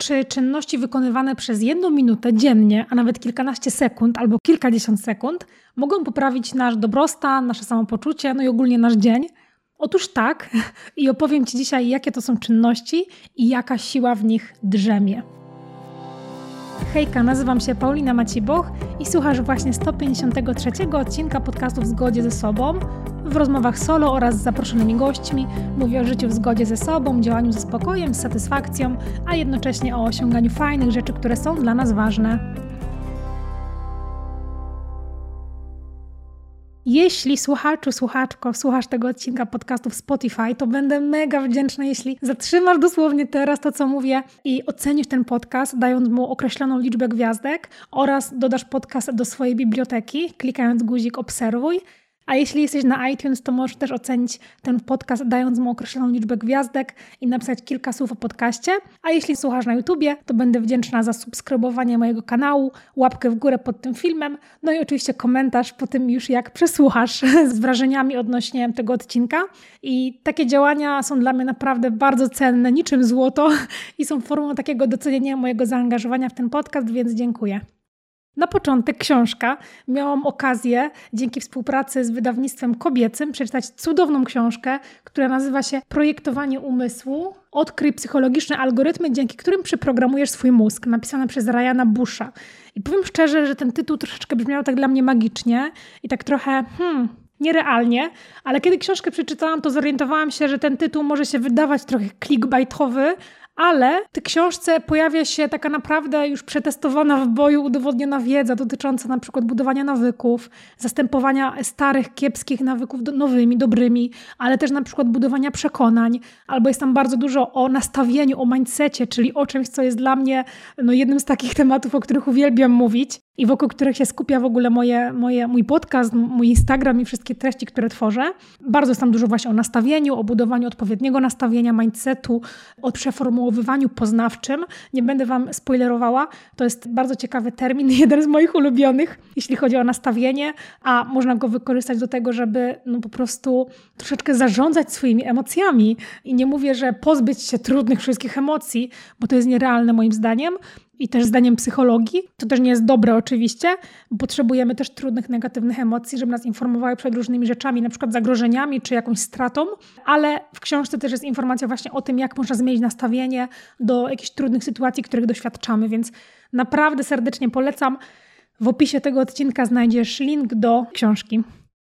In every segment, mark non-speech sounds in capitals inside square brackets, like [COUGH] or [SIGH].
czy czynności wykonywane przez jedną minutę dziennie, a nawet kilkanaście sekund albo kilkadziesiąt sekund mogą poprawić nasz dobrostan, nasze samopoczucie, no i ogólnie nasz dzień? Otóż tak, [LAUGHS] i opowiem Ci dzisiaj, jakie to są czynności i jaka siła w nich drzemie. Hejka, nazywam się Paulina Maciboch i słuchasz właśnie 153 odcinka podcastu W Zgodzie ze Sobą. W rozmowach solo oraz z zaproszonymi gośćmi mówię o życiu w zgodzie ze sobą, działaniu ze spokojem, z satysfakcją, a jednocześnie o osiąganiu fajnych rzeczy, które są dla nas ważne. Jeśli słuchaczu, słuchaczko, słuchasz tego odcinka podcastu w Spotify, to będę mega wdzięczna, jeśli zatrzymasz dosłownie teraz to, co mówię i ocenisz ten podcast, dając mu określoną liczbę gwiazdek oraz dodasz podcast do swojej biblioteki, klikając guzik obserwuj. A jeśli jesteś na iTunes, to możesz też ocenić ten podcast, dając mu określoną liczbę gwiazdek i napisać kilka słów o podcaście. A jeśli słuchasz na YouTubie, to będę wdzięczna za subskrybowanie mojego kanału, łapkę w górę pod tym filmem, no i oczywiście komentarz po tym już jak przesłuchasz [LAUGHS] z wrażeniami odnośnie tego odcinka. I takie działania są dla mnie naprawdę bardzo cenne, niczym złoto [LAUGHS] i są formą takiego docenienia mojego zaangażowania w ten podcast, więc dziękuję. Na początek książka. Miałam okazję dzięki współpracy z wydawnictwem kobiecym przeczytać cudowną książkę, która nazywa się Projektowanie umysłu. Odkryj psychologiczne algorytmy, dzięki którym przeprogramujesz swój mózg. Napisana przez Ryana Busha. I powiem szczerze, że ten tytuł troszeczkę brzmiał tak dla mnie magicznie i tak trochę, hmm, nierealnie, ale kiedy książkę przeczytałam, to zorientowałam się, że ten tytuł może się wydawać trochę clickbaitowy, ale w tej książce pojawia się taka naprawdę już przetestowana w boju udowodniona wiedza dotycząca na przykład budowania nawyków, zastępowania starych, kiepskich nawyków nowymi, dobrymi, ale też na przykład budowania przekonań, albo jest tam bardzo dużo o nastawieniu, o mindsetie, czyli o czymś, co jest dla mnie no, jednym z takich tematów, o których uwielbiam mówić i wokół których się skupia w ogóle moje, moje, mój podcast, mój Instagram i wszystkie treści, które tworzę. Bardzo jest tam dużo właśnie o nastawieniu, o budowaniu odpowiedniego nastawienia, mindsetu, o przeformułowywaniu poznawczym. Nie będę Wam spoilerowała, to jest bardzo ciekawy termin, [LAUGHS] jeden z moich ulubionych, jeśli chodzi o nastawienie, a można go wykorzystać do tego, żeby no po prostu troszeczkę zarządzać swoimi emocjami. I nie mówię, że pozbyć się trudnych wszystkich emocji, bo to jest nierealne moim zdaniem, i też zdaniem psychologii. To też nie jest dobre oczywiście, potrzebujemy też trudnych, negatywnych emocji, żeby nas informowały przed różnymi rzeczami, na przykład zagrożeniami czy jakąś stratą, ale w książce też jest informacja właśnie o tym, jak można zmienić nastawienie do jakichś trudnych sytuacji, których doświadczamy, więc naprawdę serdecznie polecam. W opisie tego odcinka znajdziesz link do książki.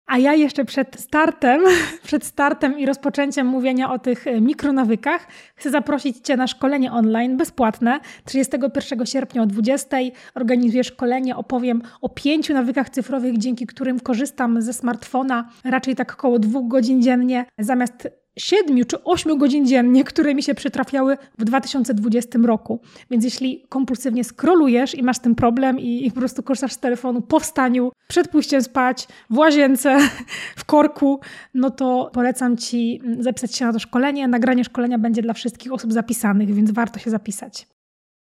A ja jeszcze przed startem, [LAUGHS] przed startem i rozpoczęciem mówienia o tych e, mikronawykach chcę zaprosić Cię na szkolenie online bezpłatne. 31 sierpnia o 20 organizuję szkolenie, opowiem o pięciu nawykach cyfrowych, dzięki którym korzystam ze smartfona raczej tak około dwóch godzin dziennie zamiast siedmiu czy ośmiu godzin dziennie, które mi się przytrafiały w 2020 roku. Więc jeśli kompulsywnie skrolujesz i masz ten problem i, i po prostu korzystasz z telefonu po wstaniu, przed pójściem spać, w łazience, [LAUGHS] w korku, no to polecam Ci zapisać się na to szkolenie. Nagranie szkolenia będzie dla wszystkich osób zapisanych, więc warto się zapisać.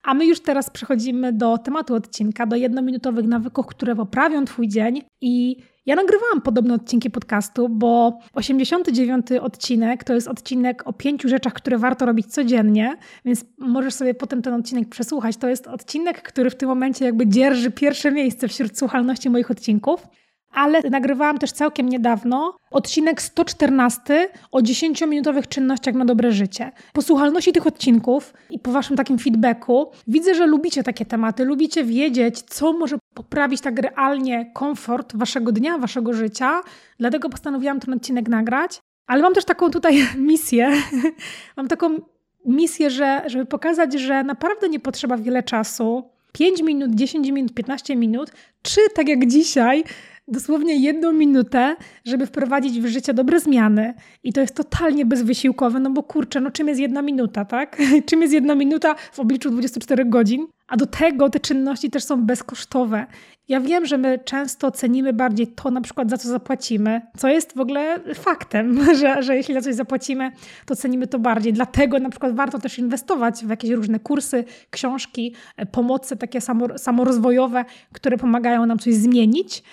A my już teraz przechodzimy do tematu odcinka, do jednominutowych nawyków, które poprawią Twój dzień i ja nagrywałam podobne odcinki podcastu, bo 89 odcinek to jest odcinek o pięciu rzeczach, które warto robić codziennie, więc możesz sobie potem ten odcinek przesłuchać. To jest odcinek, który w tym momencie jakby dzierży pierwsze miejsce wśród słuchalności moich odcinków ale nagrywałam też całkiem niedawno odcinek 114 o 10-minutowych czynnościach na dobre życie. Po słuchalności tych odcinków i po waszym takim feedbacku widzę, że lubicie takie tematy, lubicie wiedzieć, co może poprawić tak realnie komfort waszego dnia, waszego życia. Dlatego postanowiłam ten odcinek nagrać. Ale mam też taką tutaj [LAUGHS] misję. [LAUGHS] mam taką misję, że, żeby pokazać, że naprawdę nie potrzeba wiele czasu. 5 minut, 10 minut, 15 minut, czy tak jak dzisiaj, dosłownie jedną minutę, żeby wprowadzić w życie dobre zmiany. I to jest totalnie bezwysiłkowe, no bo kurczę, no czym jest jedna minuta, tak? [LAUGHS] czym jest jedna minuta w obliczu 24 godzin? A do tego te czynności też są bezkosztowe. Ja wiem, że my często cenimy bardziej to, na przykład za co zapłacimy, co jest w ogóle faktem, [LAUGHS] że, że jeśli za coś zapłacimy, to cenimy to bardziej. Dlatego na przykład warto też inwestować w jakieś różne kursy, książki, pomocy takie samorozwojowe, które pomagają nam coś zmienić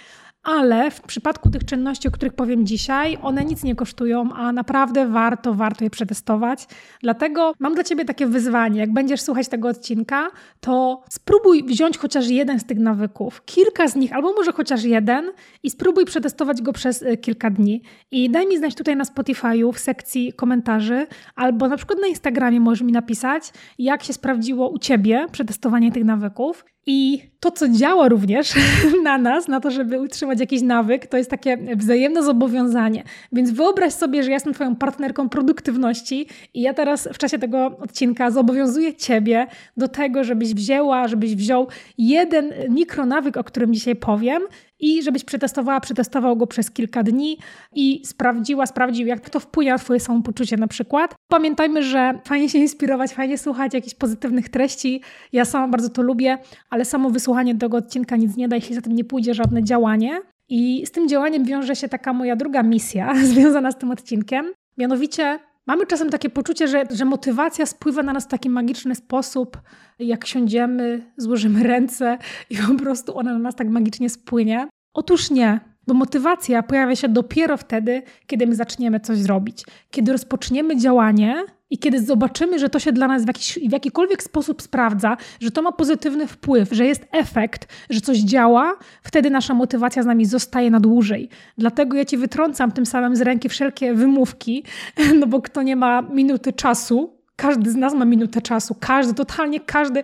ale w przypadku tych czynności, o których powiem dzisiaj, one nic nie kosztują, a naprawdę warto, warto je przetestować. Dlatego mam dla Ciebie takie wyzwanie. Jak będziesz słuchać tego odcinka, to spróbuj wziąć chociaż jeden z tych nawyków, kilka z nich, albo może chociaż jeden i spróbuj przetestować go przez y, kilka dni. I daj mi znać tutaj na Spotify'u w sekcji komentarzy, albo na przykład na Instagramie możesz mi napisać, jak się sprawdziło u Ciebie przetestowanie tych nawyków. I to, co działa również [LAUGHS] na nas, na to, żeby utrzymać jakiś nawyk, to jest takie wzajemne zobowiązanie. Więc wyobraź sobie, że ja jestem Twoją partnerką produktywności i ja teraz w czasie tego odcinka zobowiązuję Ciebie do tego, żebyś wzięła, żebyś wziął jeden mikronawyk, o którym dzisiaj powiem i żebyś przetestowała, przetestował go przez kilka dni i sprawdziła, sprawdził, jak to wpłynie na Twoje samopoczucie na przykład. Pamiętajmy, że fajnie się inspirować, fajnie słuchać jakichś pozytywnych treści. Ja sama bardzo to lubię, ale samo wysłuchanie tego odcinka nic nie da, jeśli za tym nie pójdzie żadne działanie. I z tym działaniem wiąże się taka moja druga misja [LAUGHS] związana z tym odcinkiem. Mianowicie Mamy czasem takie poczucie, że, że motywacja spływa na nas w taki magiczny sposób, jak siądziemy, złożymy ręce i po prostu ona na nas tak magicznie spłynie. Otóż nie, bo motywacja pojawia się dopiero wtedy, kiedy my zaczniemy coś zrobić. Kiedy rozpoczniemy działanie i kiedy zobaczymy, że to się dla nas w, jakiś, w jakikolwiek sposób sprawdza, że to ma pozytywny wpływ, że jest efekt, że coś działa, wtedy nasza motywacja z nami zostaje na dłużej. Dlatego ja ci wytrącam tym samym z ręki wszelkie wymówki, [LAUGHS] no bo kto nie ma minuty czasu, każdy z nas ma minutę czasu, każdy, totalnie każdy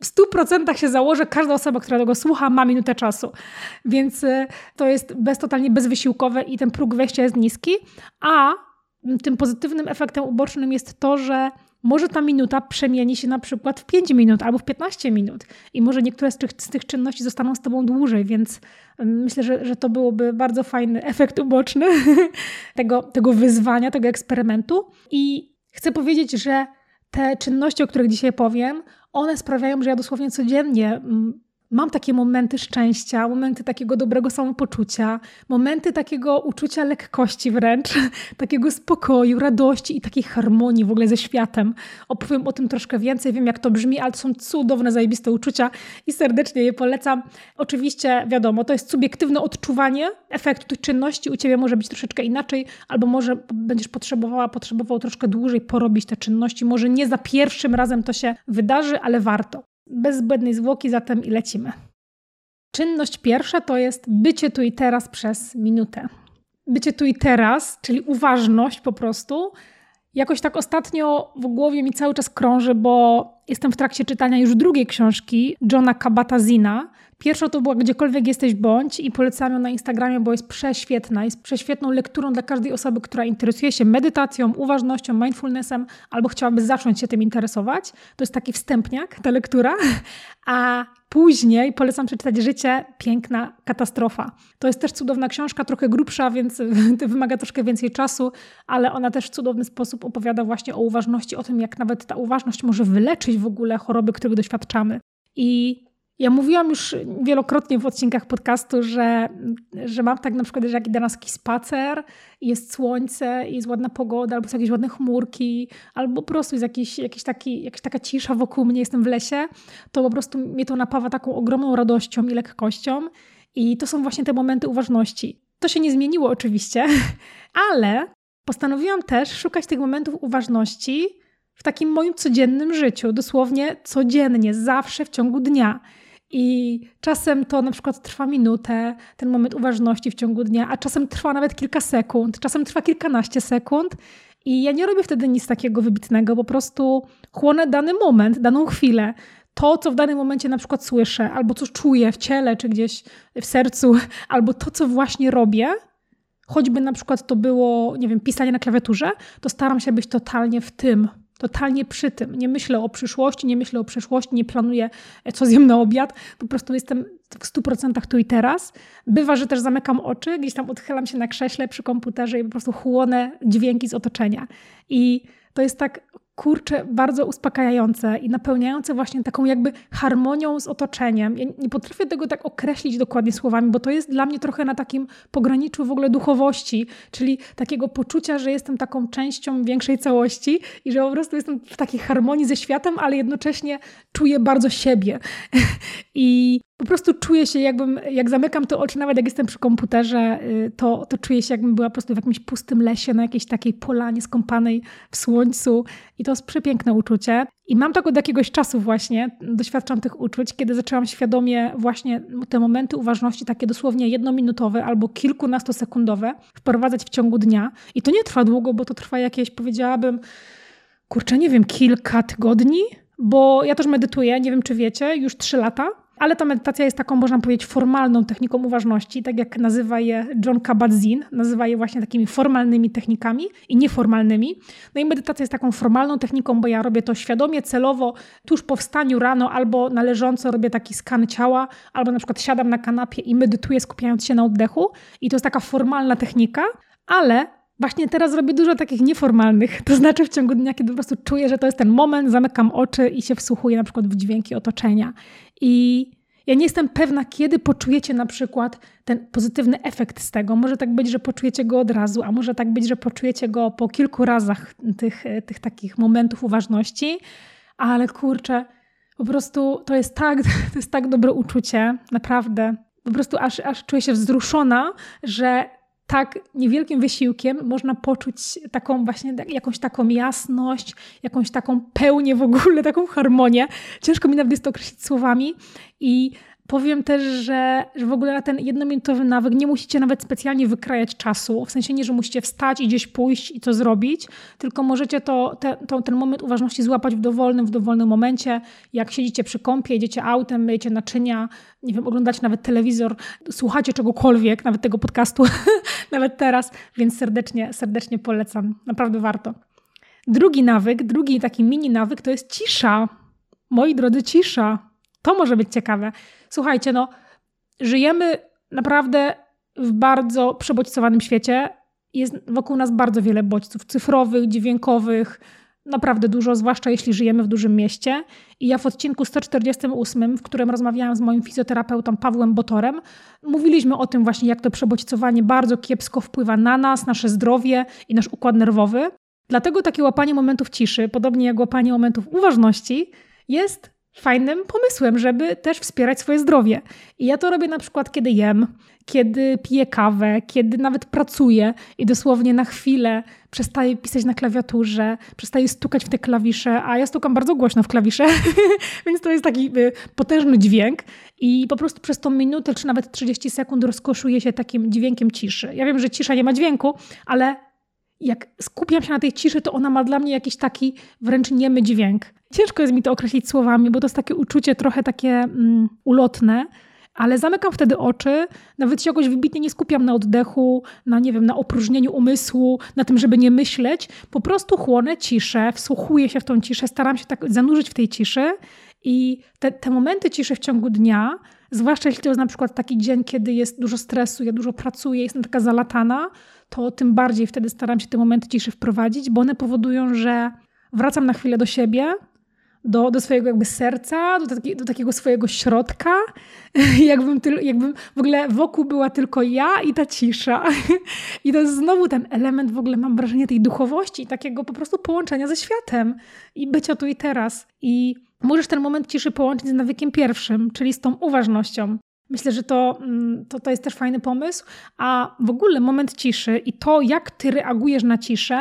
w stu procentach się założę, każda osoba, która tego słucha, ma minutę czasu. Więc y, to jest bez, totalnie bezwysiłkowe i ten próg wejścia jest niski. A tym pozytywnym efektem ubocznym jest to, że może ta minuta przemieni się na przykład w 5 minut albo w 15 minut i może niektóre z tych, z tych czynności zostaną z Tobą dłużej, więc myślę, że, że to byłoby bardzo fajny efekt uboczny [LAUGHS] tego, tego wyzwania, tego eksperymentu. I chcę powiedzieć, że te czynności, o których dzisiaj powiem, one sprawiają, że ja dosłownie codziennie mm, mam takie momenty szczęścia, momenty takiego dobrego samopoczucia, momenty takiego uczucia lekkości wręcz, [LAUGHS] takiego spokoju, radości i takiej harmonii w ogóle ze światem. Opowiem o tym troszkę więcej, wiem jak to brzmi, ale to są cudowne, zajebiste uczucia i serdecznie je polecam. Oczywiście wiadomo, to jest subiektywne odczuwanie efektu tych czynności, u Ciebie może być troszeczkę inaczej, albo może będziesz potrzebowała, potrzebował troszkę dłużej porobić te czynności, może nie za pierwszym razem to się wydarzy, ale warto bez zbędnej zwłoki, zatem i lecimy. Czynność pierwsza to jest bycie tu i teraz przez minutę. Bycie tu i teraz, czyli uważność po prostu. Jakoś tak ostatnio w głowie mi cały czas krąży, bo jestem w trakcie czytania już drugiej książki Johna Kabat-Zina. Pierwsza to była Gdziekolwiek jesteś bądź i polecam ją na Instagramie, bo jest prześwietna. Jest prześwietną lekturą dla każdej osoby, która interesuje się medytacją, uważnością, mindfulnessem albo chciałaby zacząć się tym interesować. To jest taki wstępniak, ta lektura. A później polecam przeczytać Życie, piękna katastrofa. To jest też cudowna książka, trochę grubsza, więc [LAUGHS] wymaga troszkę więcej czasu, ale ona też w cudowny sposób opowiada właśnie o uważności, o tym, jak nawet ta uważność może wyleczyć w ogóle choroby, których doświadczamy. I ja mówiłam już wielokrotnie w odcinkach podcastu, że, że mam tak na przykład, że jak idę na jakiś spacer jest słońce jest ładna pogoda, albo są jakieś ładne chmurki, albo po prostu jest jakiś, jakiś taki, jakaś taka cisza wokół mnie, jestem w lesie, to po prostu mnie to napawa taką ogromną radością i lekkością. I to są właśnie te momenty uważności. To się nie zmieniło oczywiście, [LAUGHS] ale postanowiłam też szukać tych momentów uważności w takim moim codziennym życiu, dosłownie codziennie, zawsze w ciągu dnia. I czasem to na przykład trwa minutę, ten moment uważności w ciągu dnia, a czasem trwa nawet kilka sekund, czasem trwa kilkanaście sekund. I ja nie robię wtedy nic takiego wybitnego, po prostu chłonę dany moment, daną chwilę. To, co w danym momencie na przykład słyszę, albo co czuję w ciele, czy gdzieś w sercu, [LAUGHS] albo to, co właśnie robię, choćby na przykład to było, nie wiem, pisanie na klawiaturze, to staram się być totalnie w tym, totalnie przy tym. Nie myślę o przyszłości, nie myślę o przeszłości, nie planuję, e, co zjem na obiad. Po prostu jestem w 100% tu i teraz. Bywa, że też zamykam oczy, gdzieś tam odchylam się na krześle przy komputerze i po prostu chłonę dźwięki z otoczenia. I to jest tak kurczę, bardzo uspokajające i napełniające właśnie taką jakby harmonią z otoczeniem. Ja nie potrafię tego tak określić dokładnie słowami, bo to jest dla mnie trochę na takim pograniczu w ogóle duchowości, czyli takiego poczucia, że jestem taką częścią większej całości i że po prostu jestem w takiej harmonii ze światem, ale jednocześnie czuję bardzo siebie. [LAUGHS] I po prostu czuję się jakbym, jak zamykam te oczy, nawet jak jestem przy komputerze, y, to, to czuję się jakbym była po prostu w jakimś pustym lesie, na jakiejś takiej polanie skąpanej w słońcu i to jest przepiękne uczucie. I mam tak od jakiegoś czasu właśnie, doświadczam tych uczuć, kiedy zaczęłam świadomie właśnie te momenty uważności, takie dosłownie jednominutowe albo kilkunastosekundowe, wprowadzać w ciągu dnia. I to nie trwa długo, bo to trwa jakieś, powiedziałabym, kurczę, nie wiem, kilka tygodni, bo ja też medytuję, nie wiem czy wiecie, już trzy lata ale ta medytacja jest taką, można powiedzieć, formalną techniką uważności, tak jak nazywa je John Kabat-Zinn, nazywa je właśnie takimi formalnymi technikami i nieformalnymi. No i medytacja jest taką formalną techniką, bo ja robię to świadomie, celowo, tuż po wstaniu rano albo należąco robię taki skan ciała, albo na przykład siadam na kanapie i medytuję skupiając się na oddechu i to jest taka formalna technika, ale Właśnie teraz robię dużo takich nieformalnych, to znaczy w ciągu dnia, kiedy po prostu czuję, że to jest ten moment, zamykam oczy i się wsłuchuję na przykład w dźwięki otoczenia. I ja nie jestem pewna, kiedy poczujecie na przykład ten pozytywny efekt z tego. Może tak być, że poczujecie go od razu, a może tak być, że poczujecie go po kilku razach tych, tych takich momentów uważności, ale kurczę, po prostu to jest tak, [LAUGHS] to jest tak dobre uczucie, naprawdę. Po prostu aż, aż czuję się wzruszona, że tak niewielkim wysiłkiem można poczuć taką właśnie jakąś taką jasność, jakąś taką pełnię w ogóle, taką harmonię. Ciężko mi nawet jest to określić słowami i Powiem też, że, że w ogóle na ten jednominutowy nawyk nie musicie nawet specjalnie wykrajać czasu. W sensie nie, że musicie wstać i gdzieś pójść i to zrobić, tylko możecie to, te, to, ten moment uważności złapać w dowolnym, w dowolnym momencie. Jak siedzicie przy kąpie, jedziecie autem, myjecie naczynia, nie wiem, oglądacie nawet telewizor, słuchacie czegokolwiek, nawet tego podcastu, [LAUGHS] nawet teraz, więc serdecznie, serdecznie polecam. Naprawdę warto. Drugi nawyk, drugi taki mini nawyk to jest cisza. Moi drodzy, cisza. To może być ciekawe. Słuchajcie, no, żyjemy naprawdę w bardzo przebodźcowanym świecie. Jest wokół nas bardzo wiele bodźców cyfrowych, dźwiękowych, naprawdę dużo, zwłaszcza jeśli żyjemy w dużym mieście. I ja w odcinku 148, w którym rozmawiałam z moim fizjoterapeutą Pawłem Botorem, mówiliśmy o tym właśnie, jak to przebodźcowanie bardzo kiepsko wpływa na nas, nasze zdrowie i nasz układ nerwowy. Dlatego takie łapanie momentów ciszy, podobnie jak łapanie momentów uważności, jest fajnym pomysłem, żeby też wspierać swoje zdrowie. I ja to robię na przykład, kiedy jem, kiedy piję kawę, kiedy nawet pracuję i dosłownie na chwilę przestaję pisać na klawiaturze, przestaję stukać w te klawisze, a ja stukam bardzo głośno w klawisze, [LAUGHS] więc to jest taki y, potężny dźwięk i po prostu przez tą minutę czy nawet 30 sekund rozkoszuję się takim dźwiękiem ciszy. Ja wiem, że cisza nie ma dźwięku, ale jak skupiam się na tej ciszy, to ona ma dla mnie jakiś taki wręcz niemy dźwięk. Ciężko jest mi to określić słowami, bo to jest takie uczucie trochę takie mm, ulotne, ale zamykam wtedy oczy, nawet się jakoś wybitnie nie skupiam na oddechu, na nie wiem, na opróżnieniu umysłu, na tym, żeby nie myśleć. Po prostu chłonę ciszę, wsłuchuję się w tą ciszę, staram się tak zanurzyć w tej ciszy i te, te momenty ciszy w ciągu dnia, zwłaszcza jeśli to jest na przykład taki dzień, kiedy jest dużo stresu, ja dużo pracuję, jestem taka zalatana, to tym bardziej wtedy staram się te momenty ciszy wprowadzić, bo one powodują, że wracam na chwilę do siebie, do, do swojego jakby serca, do, taki, do takiego swojego środka, [LAUGHS] jakbym, tyl, jakbym w ogóle wokół była tylko ja i ta cisza. [LAUGHS] I to jest znowu ten element w ogóle, mam wrażenie, tej duchowości, takiego po prostu połączenia ze światem i bycia tu i teraz. I możesz ten moment ciszy połączyć z nawykiem pierwszym, czyli z tą uważnością. Myślę, że to, mm, to, to jest też fajny pomysł. A w ogóle moment ciszy i to, jak ty reagujesz na ciszę,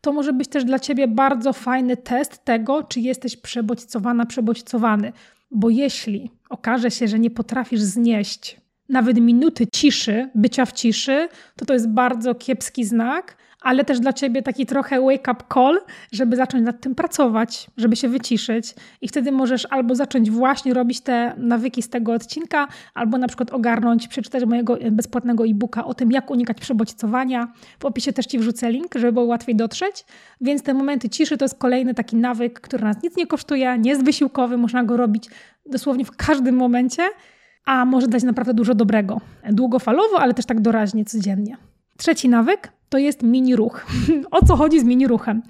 to może być też dla ciebie bardzo fajny test tego, czy jesteś przebodźcowana, przebodźcowany. Bo jeśli okaże się, że nie potrafisz znieść nawet minuty ciszy, bycia w ciszy, to to jest bardzo kiepski znak, ale też dla ciebie taki trochę wake up call, żeby zacząć nad tym pracować, żeby się wyciszyć. I wtedy możesz albo zacząć właśnie robić te nawyki z tego odcinka, albo na przykład ogarnąć, przeczytać mojego bezpłatnego e-booka o tym, jak unikać przebodźcowania. W opisie też ci wrzucę link, żeby było łatwiej dotrzeć. Więc te momenty ciszy to jest kolejny taki nawyk, który nas nic nie kosztuje, nie jest wysiłkowy, można go robić dosłownie w każdym momencie, a może dać naprawdę dużo dobrego. Długofalowo, ale też tak doraźnie, codziennie. Trzeci nawyk to jest mini ruch. [LAUGHS] o co chodzi z mini ruchem?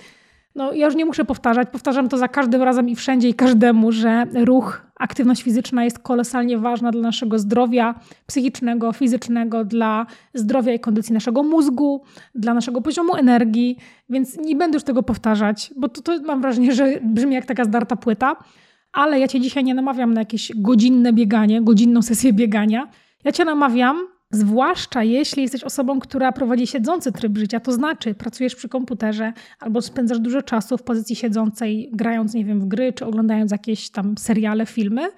No, ja już nie muszę powtarzać, powtarzam to za każdym razem i wszędzie i każdemu, że ruch, aktywność fizyczna jest kolosalnie ważna dla naszego zdrowia psychicznego, fizycznego, dla zdrowia i kondycji naszego mózgu, dla naszego poziomu energii, więc nie będę już tego powtarzać, bo to, to mam wrażenie, że brzmi jak taka zdarta płyta. Ale ja cię dzisiaj nie namawiam na jakieś godzinne bieganie, godzinną sesję biegania. Ja cię namawiam, zwłaszcza jeśli jesteś osobą, która prowadzi siedzący tryb życia, to znaczy pracujesz przy komputerze albo spędzasz dużo czasu w pozycji siedzącej, grając, nie wiem, w gry czy oglądając jakieś tam seriale, filmy,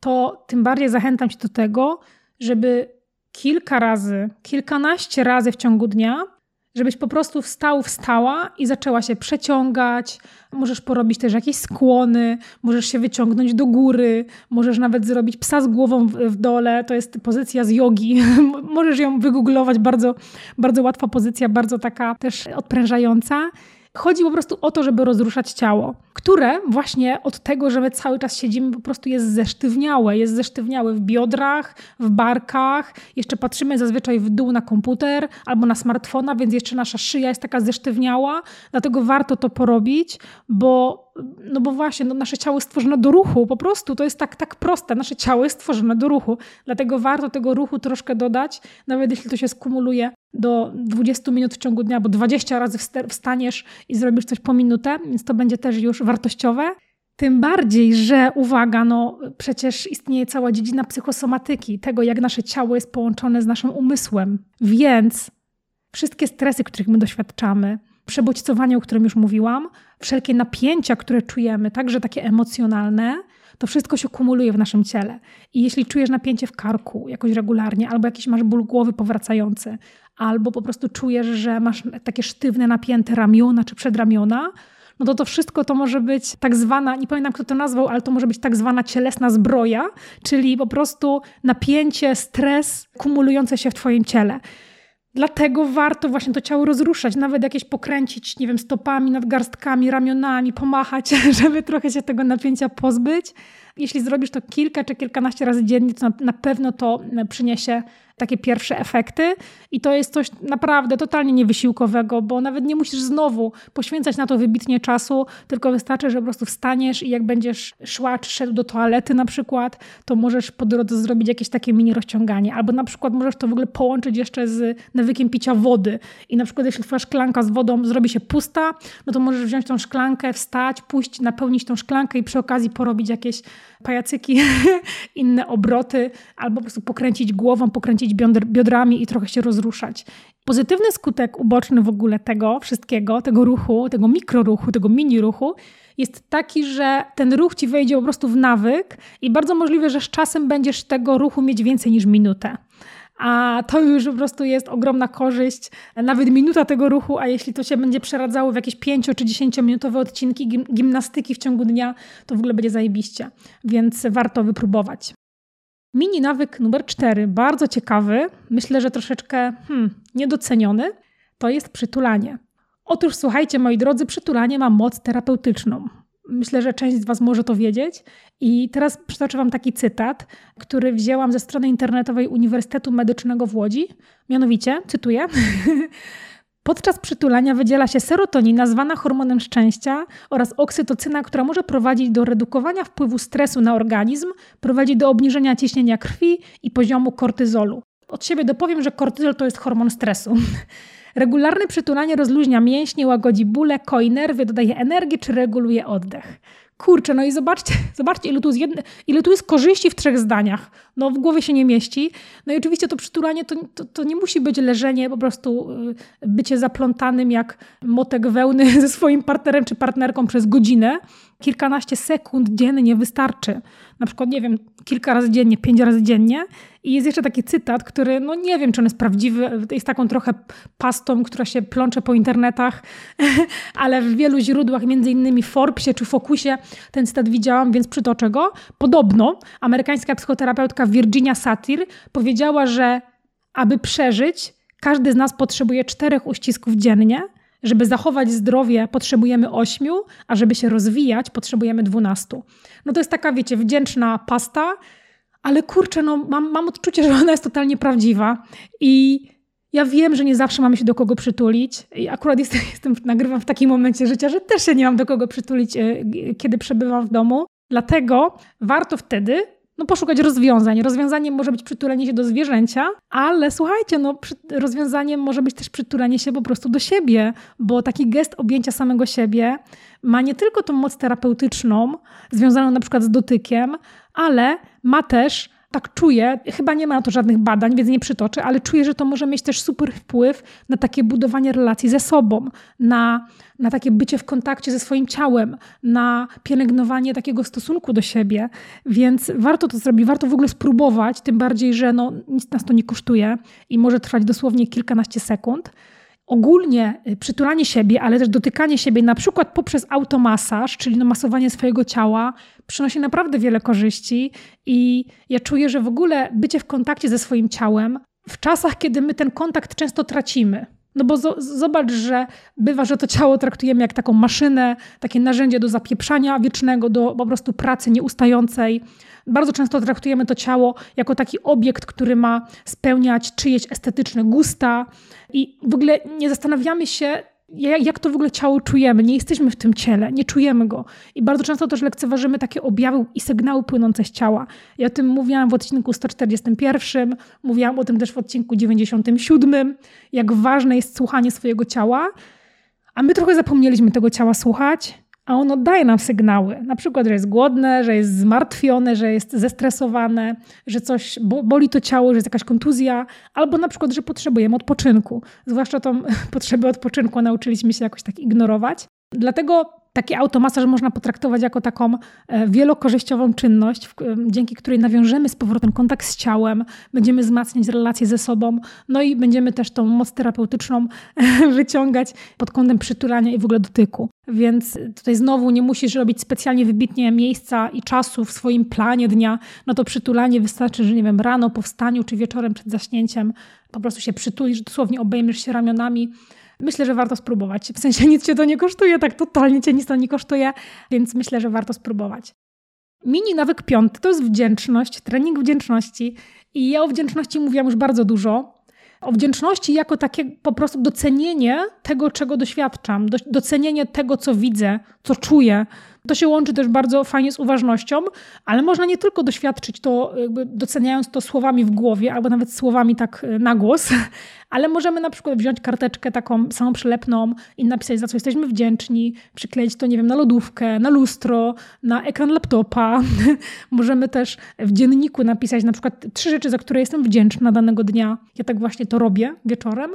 to tym bardziej zachęcam cię do tego, żeby kilka razy, kilkanaście razy w ciągu dnia żebyś po prostu wstał, wstała i zaczęła się przeciągać. Możesz porobić też jakieś skłony, możesz się wyciągnąć do góry, możesz nawet zrobić psa z głową w, w dole. To jest pozycja z jogi. [LAUGHS] możesz ją wygooglować, bardzo, bardzo łatwa pozycja, bardzo taka też odprężająca. Chodzi po prostu o to, żeby rozruszać ciało, które właśnie od tego, że my cały czas siedzimy, po prostu jest zesztywniałe. Jest zesztywniałe w biodrach, w barkach. Jeszcze patrzymy zazwyczaj w dół na komputer albo na smartfona, więc jeszcze nasza szyja jest taka zesztywniała. Dlatego warto to porobić, bo no bo właśnie, no nasze ciało jest stworzone do ruchu, po prostu to jest tak, tak proste. Nasze ciało jest stworzone do ruchu, dlatego warto tego ruchu troszkę dodać, nawet jeśli to się skumuluje do 20 minut w ciągu dnia, bo 20 razy wstaniesz i zrobisz coś po minutę, więc to będzie też już wartościowe. Tym bardziej, że uwaga, no przecież istnieje cała dziedzina psychosomatyki, tego jak nasze ciało jest połączone z naszym umysłem. Więc wszystkie stresy, których my doświadczamy, przebodźcowanie, o którym już mówiłam, wszelkie napięcia, które czujemy, także takie emocjonalne, to wszystko się kumuluje w naszym ciele. I jeśli czujesz napięcie w karku jakoś regularnie, albo jakiś masz ból głowy powracający, albo po prostu czujesz, że masz takie sztywne, napięte ramiona czy przedramiona, no to to wszystko to może być tak zwana, nie pamiętam kto to nazwał, ale to może być tak zwana cielesna zbroja, czyli po prostu napięcie, stres kumulujące się w Twoim ciele. Dlatego warto właśnie to ciało rozruszać, nawet jakieś pokręcić, nie wiem, stopami, nadgarstkami, ramionami, pomachać, [LAUGHS] żeby trochę się tego napięcia pozbyć. Jeśli zrobisz to kilka czy kilkanaście razy dziennie, to na, pewno to przyniesie takie pierwsze efekty. I to jest coś naprawdę totalnie niewysiłkowego, bo nawet nie musisz znowu poświęcać na to wybitnie czasu, tylko wystarczy, że po prostu wstaniesz i jak będziesz szła czy szedł do toalety na przykład, to możesz po drodze zrobić jakieś takie mini rozciąganie. Albo na przykład możesz to w ogóle połączyć jeszcze z nawykiem picia wody. I na przykład jeśli twoja szklanka z wodą zrobi się pusta, no to możesz wziąć tą szklankę, wstać, pójść, napełnić tą szklankę i przy okazji porobić jakieś pajacyki, [LAUGHS] inne obroty, albo po prostu pokręcić głową, pokręcić biodrami i trochę się rozruszać. Pozytywny skutek uboczny w ogóle tego wszystkiego, tego ruchu, tego mikroruchu, tego mini ruchu, jest taki, że ten ruch ci wejdzie po prostu w nawyk i bardzo możliwe, że z czasem będziesz tego ruchu mieć więcej niż minutę a to już po prostu jest ogromna korzyść. Nawet minuta tego ruchu, a jeśli to się będzie przeradzało w jakieś 5 czy 10 minutowe odcinki gimnastyki w ciągu dnia, to w ogóle będzie zajebiście, więc warto wypróbować. Mini nawyk numer 4, bardzo ciekawy, myślę, że troszeczkę hmm, niedoceniony, to jest przytulanie. Otóż słuchajcie, moi drodzy, przytulanie ma moc terapeutyczną. Myślę, że część z Was może to wiedzieć. I teraz przytoczę Wam taki cytat, który wzięłam ze strony internetowej Uniwersytetu Medycznego w Łodzi. Mianowicie, cytuję. [LAUGHS] Podczas przytulania wydziela się serotonina, zwana hormonem szczęścia, oraz oksytocyna, która może prowadzić do redukowania wpływu stresu na organizm, prowadzi do obniżenia ciśnienia krwi i poziomu kortyzolu. Od siebie dopowiem, że kortyzol to jest hormon stresu. [LAUGHS] Regularne przytulanie rozluźnia mięśnie, łagodzi bóle, koi nerwy, dodaje energii czy reguluje oddech. Kurczę, no i zobaczcie, [LAUGHS] zobaczcie ile, tu jest jedne, ile tu jest korzyści w trzech zdaniach. No w głowie się nie mieści. No i oczywiście to przytulanie to, to, to nie musi być leżenie, po prostu y, bycie zaplątanym jak motek wełny [LAUGHS] ze swoim partnerem czy partnerką przez godzinę. Kilkanaście sekund dziennie wystarczy. Na przykład, nie wiem, kilka razy dziennie, pięć razy dziennie. I jest jeszcze taki cytat, który, no nie wiem, czy on jest prawdziwy, jest taką trochę pastą, która się plącze po internetach, [LAUGHS] ale w wielu źródłach, między innymi Forbesie czy Focusie, ten cytat widziałam, więc przytoczę go. Podobno amerykańska psychoterapeutka Virginia Satir powiedziała, że aby przeżyć, każdy z nas potrzebuje czterech uścisków dziennie. Żeby zachować zdrowie, potrzebujemy ośmiu, a żeby się rozwijać, potrzebujemy dwunastu. No to jest taka, wiecie, wdzięczna pasta, ale kurczę, no mam, mam odczucie, że ona jest totalnie prawdziwa i ja wiem, że nie zawsze mamy się do kogo przytulić. I akurat jestem, [LAUGHS] jestem, nagrywam w takim momencie życia, że też się nie mam do kogo przytulić, e, kiedy przebywam w domu. Dlatego warto wtedy no, poszukać rozwiązań. Rozwiązaniem może być przytulenie się do zwierzęcia, ale słuchajcie, no, rozwiązaniem może być też przytulenie się po prostu do siebie, bo taki gest objęcia samego siebie ma nie tylko tą moc terapeutyczną, związaną na przykład z dotykiem, ale ma też tak czuję, chyba nie ma na to żadnych badań, więc nie przytoczę, ale czuję, że to może mieć też super wpływ na takie budowanie relacji ze sobą, na, na takie bycie w kontakcie ze swoim ciałem, na pielęgnowanie takiego stosunku do siebie. Więc warto to zrobić, warto w ogóle spróbować, tym bardziej, że no, nic nas to nie kosztuje i może trwać dosłownie kilkanaście sekund ogólnie y, przytulanie siebie, ale też dotykanie siebie, na przykład poprzez automasaż, czyli no masowanie swojego ciała, przynosi naprawdę wiele korzyści i ja czuję, że w ogóle bycie w kontakcie ze swoim ciałem w czasach, kiedy my ten kontakt często tracimy. No bo zobacz, że bywa, że to ciało traktujemy jak taką maszynę, takie narzędzie do zapieprzania wiecznego, do po prostu pracy nieustającej. Bardzo często traktujemy to ciało jako taki obiekt, który ma spełniać czyjeś estetyczne gusta i w ogóle nie zastanawiamy się, jak to w ogóle ciało czujemy. Nie jesteśmy w tym ciele, nie czujemy go. I bardzo często też lekceważymy takie objawy i sygnały płynące z ciała. Ja o tym mówiłam w odcinku 141, mówiłam o tym też w odcinku 97, jak ważne jest słuchanie swojego ciała. A my trochę zapomnieliśmy tego ciała słuchać a on oddaje nam sygnały. Na przykład, że jest głodne, że jest zmartwione, że jest zestresowane, że coś boli to ciało, że jest jakaś kontuzja, albo na przykład, że potrzebujemy odpoczynku. Zwłaszcza tą [LAUGHS] potrzebę odpoczynku nauczyliśmy się jakoś tak ignorować. Dlatego taki automasaż można potraktować jako taką e, wielokorzyściową czynność, dzięki której nawiążemy z powrotem kontakt z ciałem, będziemy wzmacniać relacje ze sobą, no i będziemy też tą moc terapeutyczną wyciągać pod kątem przytulania i w ogóle dotyku. Więc tutaj znowu nie musisz robić specjalnie wybitnie miejsca i czasu w swoim planie dnia. No to przytulanie wystarczy, że nie wiem, rano po wstaniu czy wieczorem przed zaśnięciem po prostu się przytulisz, dosłownie obejmiesz się ramionami Myślę, że warto spróbować. W sensie nic cię to nie kosztuje, tak totalnie cię nic to nie kosztuje, więc myślę, że warto spróbować. Mini nawyk piąty to jest wdzięczność, trening wdzięczności. I ja o wdzięczności mówiłam już bardzo dużo. O wdzięczności jako takie po prostu docenienie tego, czego doświadczam, docenienie tego, co widzę, co czuję. To się łączy też bardzo fajnie z uważnością, ale można nie tylko doświadczyć to, doceniając to słowami w głowie, albo nawet słowami tak e, na głos, [LAUGHS] ale możemy na przykład wziąć karteczkę taką samą przylepną i napisać, za co jesteśmy wdzięczni, przykleić to, nie wiem, na lodówkę, na lustro, na ekran laptopa. [LAUGHS] możemy też w dzienniku napisać na przykład trzy rzeczy, za które jestem wdzięczna danego dnia. Ja tak właśnie to robię wieczorem.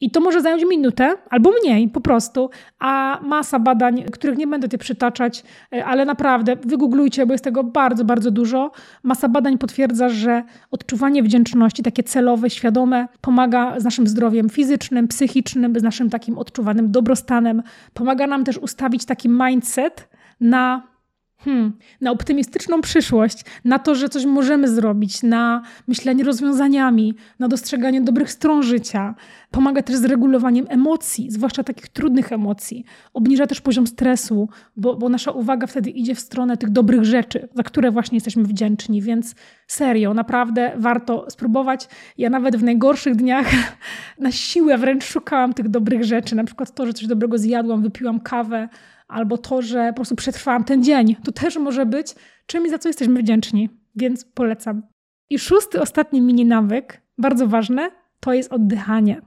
I to może zająć minutę albo mniej po prostu, a masa badań, których nie będę tutaj przytaczać, e, ale naprawdę wygooglujcie, bo jest tego bardzo, bardzo dużo. Masa badań potwierdza, że odczuwanie wdzięczności, takie celowe, świadome, pomaga z naszym zdrowiem fizycznym, psychicznym, z naszym takim odczuwanym dobrostanem. Pomaga nam też ustawić taki mindset na Hmm, na optymistyczną przyszłość, na to, że coś możemy zrobić, na myślenie rozwiązaniami, na dostrzeganie dobrych stron życia. Pomaga też z regulowaniem emocji, zwłaszcza takich trudnych emocji. Obniża też poziom stresu, bo, bo nasza uwaga wtedy idzie w stronę tych dobrych rzeczy, za które właśnie jesteśmy wdzięczni. Więc serio, naprawdę warto spróbować. Ja nawet w najgorszych dniach [LAUGHS] na siłę wręcz szukałam tych dobrych rzeczy. Na przykład to, że coś dobrego zjadłam, wypiłam kawę albo to, że po prostu przetrwałam ten dzień. To też może być czymś, za co jesteśmy wdzięczni, więc polecam. I szósty, ostatni mini nawyk, bardzo ważny, to jest oddychanie.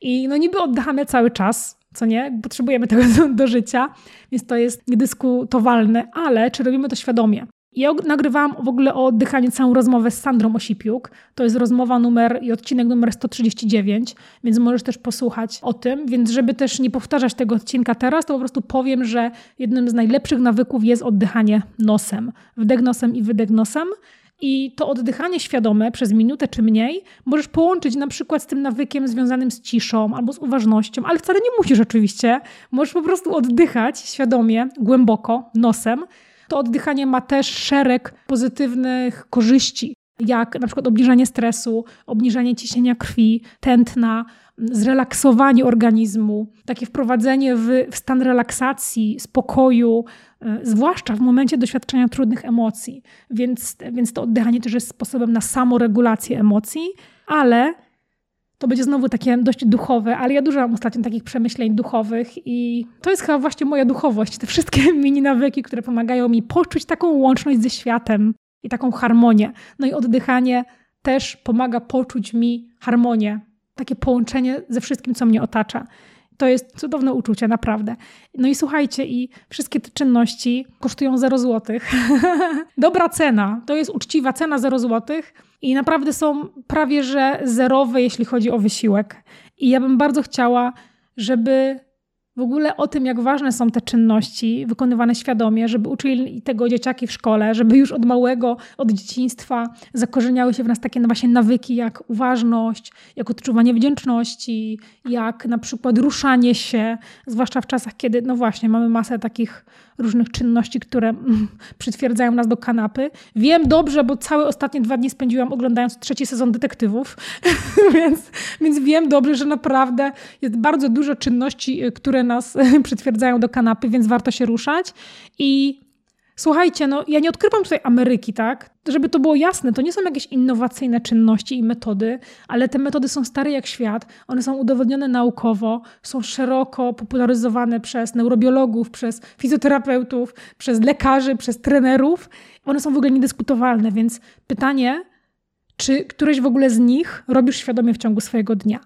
I no niby oddychamy cały czas, co nie? Potrzebujemy tego [LAUGHS] do, życia, więc to jest niedyskutowalne, ale czy robimy to świadomie? Ja nagrywałam w ogóle o oddychaniu całą rozmowę z Sandrą Osipiuk. To jest rozmowa numer i odcinek numer 139, więc możesz też posłuchać o tym. Więc żeby też nie powtarzać tego odcinka teraz, to po prostu powiem, że jednym z najlepszych nawyków jest oddychanie nosem. Wdech nosem i wydech nosem. I to oddychanie świadome przez minutę czy mniej możesz połączyć na przykład z tym nawykiem związanym z ciszą albo z uważnością, ale wcale nie musisz oczywiście. Możesz po prostu oddychać świadomie, głęboko, nosem to oddychanie ma też szereg pozytywnych korzyści, jak na przykład obniżanie stresu, obniżanie ciśnienia krwi, tętna, zrelaksowanie organizmu, takie wprowadzenie w, w stan relaksacji, spokoju, y, zwłaszcza w momencie doświadczenia trudnych emocji. Więc, więc to oddychanie też jest sposobem na samoregulację emocji, ale to będzie znowu takie dość duchowe, ale ja dużo mam ostatnio takich przemyśleń duchowych i to jest chyba właśnie moja duchowość. Te wszystkie [LAUGHS] mini nawyki, które pomagają mi poczuć taką łączność ze światem. i taką harmonię. No i oddychanie też pomaga poczuć mi harmonię, takie połączenie ze wszystkim, co mnie otacza. To jest cudowne uczucie, naprawdę. No i słuchajcie, i wszystkie te czynności kosztują 0 zł. [LAUGHS] Dobra cena, to jest uczciwa cena 0 zł i naprawdę są prawie że zerowe, jeśli chodzi o wysiłek. I ja bym bardzo chciała, żeby w ogóle o tym, jak ważne są te czynności wykonywane świadomie, żeby uczyli tego dzieciaki w szkole, żeby już od małego, od dzieciństwa zakorzeniały się w nas takie właśnie nawyki jak uważność, jak odczuwanie wdzięczności, jak na przykład ruszanie się, zwłaszcza w czasach, kiedy no właśnie mamy masę takich różnych czynności, które mm, [LAUGHS] przytwierdzają nas do kanapy. Wiem dobrze, bo całe ostatnie dwa dni spędziłam oglądając trzeci sezon detektywów, [LAUGHS] więc, więc wiem dobrze, że naprawdę jest bardzo dużo czynności, które nas [LAUGHS] przytwierdzają do kanapy, więc warto się ruszać. I Słuchajcie, no ja nie odkrywam tutaj Ameryki, tak? Żeby to było jasne, to nie są jakieś innowacyjne czynności i metody, ale te metody są stare jak świat, one są udowodnione naukowo, są szeroko popularyzowane przez neurobiologów, przez fizjoterapeutów, przez lekarzy, przez trenerów. One są w ogóle niedyskutowalne, więc pytanie, czy któreś w ogóle z nich robisz świadomie w ciągu swojego dnia?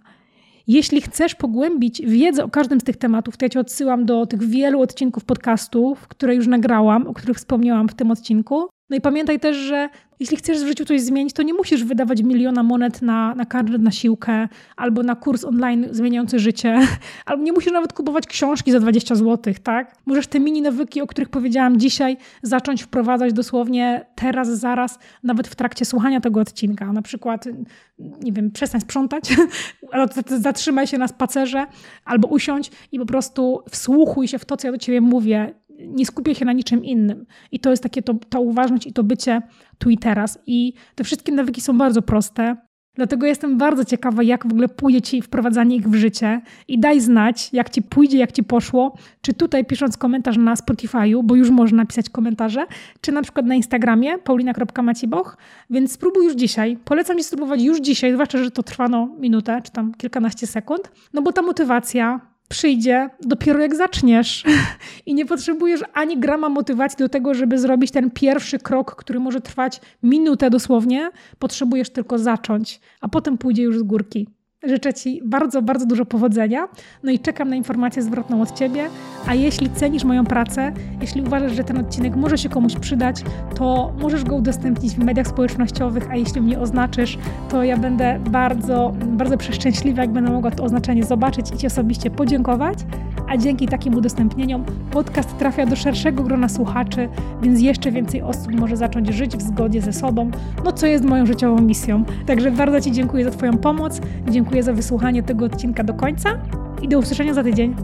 Jeśli chcesz pogłębić wiedzę o każdym z tych tematów, to ja Cię odsyłam do tych wielu odcinków podcastów, które już nagrałam, o których wspomniałam w tym odcinku. No i pamiętaj też, że jeśli chcesz w życiu coś zmienić, to nie musisz wydawać miliona monet na, na karnet na siłkę albo na kurs online zmieniający życie, [LAUGHS] albo nie musisz nawet kupować książki za 20 zł, tak? Możesz te mini nawyki, o których powiedziałam dzisiaj, zacząć wprowadzać dosłownie teraz, zaraz, nawet w trakcie słuchania tego odcinka. Na przykład, nie wiem, przestań sprzątać, [LAUGHS] zatrzymaj się na spacerze albo usiądź i po prostu wsłuchuj się w to, co ja do ciebie mówię nie skupię się na niczym innym. I to jest takie to, ta uważność i to bycie tu i teraz. I te wszystkie nawyki są bardzo proste. Dlatego jestem bardzo ciekawa, jak w ogóle pójdzie Ci wprowadzanie ich w życie i daj znać, jak Ci pójdzie, jak Ci poszło, czy tutaj pisząc komentarz na Spotify'u, bo już można pisać komentarze, czy na przykład na Instagramie paulina.maciboch, więc spróbuj już dzisiaj. Polecam Ci spróbować już dzisiaj, zwłaszcza, że to trwa no, minutę, czy tam kilkanaście sekund, no bo ta motywacja, przyjdzie dopiero jak zaczniesz [LAUGHS] i nie potrzebujesz ani grama motywacji do tego, żeby zrobić ten pierwszy krok, który może trwać minutę dosłownie. Potrzebujesz tylko zacząć, a potem pójdzie już z górki. Życzę Ci bardzo, bardzo dużo powodzenia. No i czekam na informację zwrotną od Ciebie. A jeśli cenisz moją pracę, jeśli uważasz, że ten odcinek może się komuś przydać, to możesz go udostępnić w mediach społecznościowych, a jeśli mnie oznaczysz, to ja będę bardzo, bardzo przeszczęśliwa, jak będę mogła to oznaczenie zobaczyć i Ci osobiście podziękować. A dzięki takim udostępnieniom podcast trafia do szerszego grona słuchaczy, więc jeszcze więcej osób może zacząć żyć w zgodzie ze sobą, no co jest moją życiową misją. Także bardzo Ci dziękuję za Twoją pomoc. Dziękuję Dziękuję za wysłuchanie tego odcinka do końca i do usłyszenia za tydzień.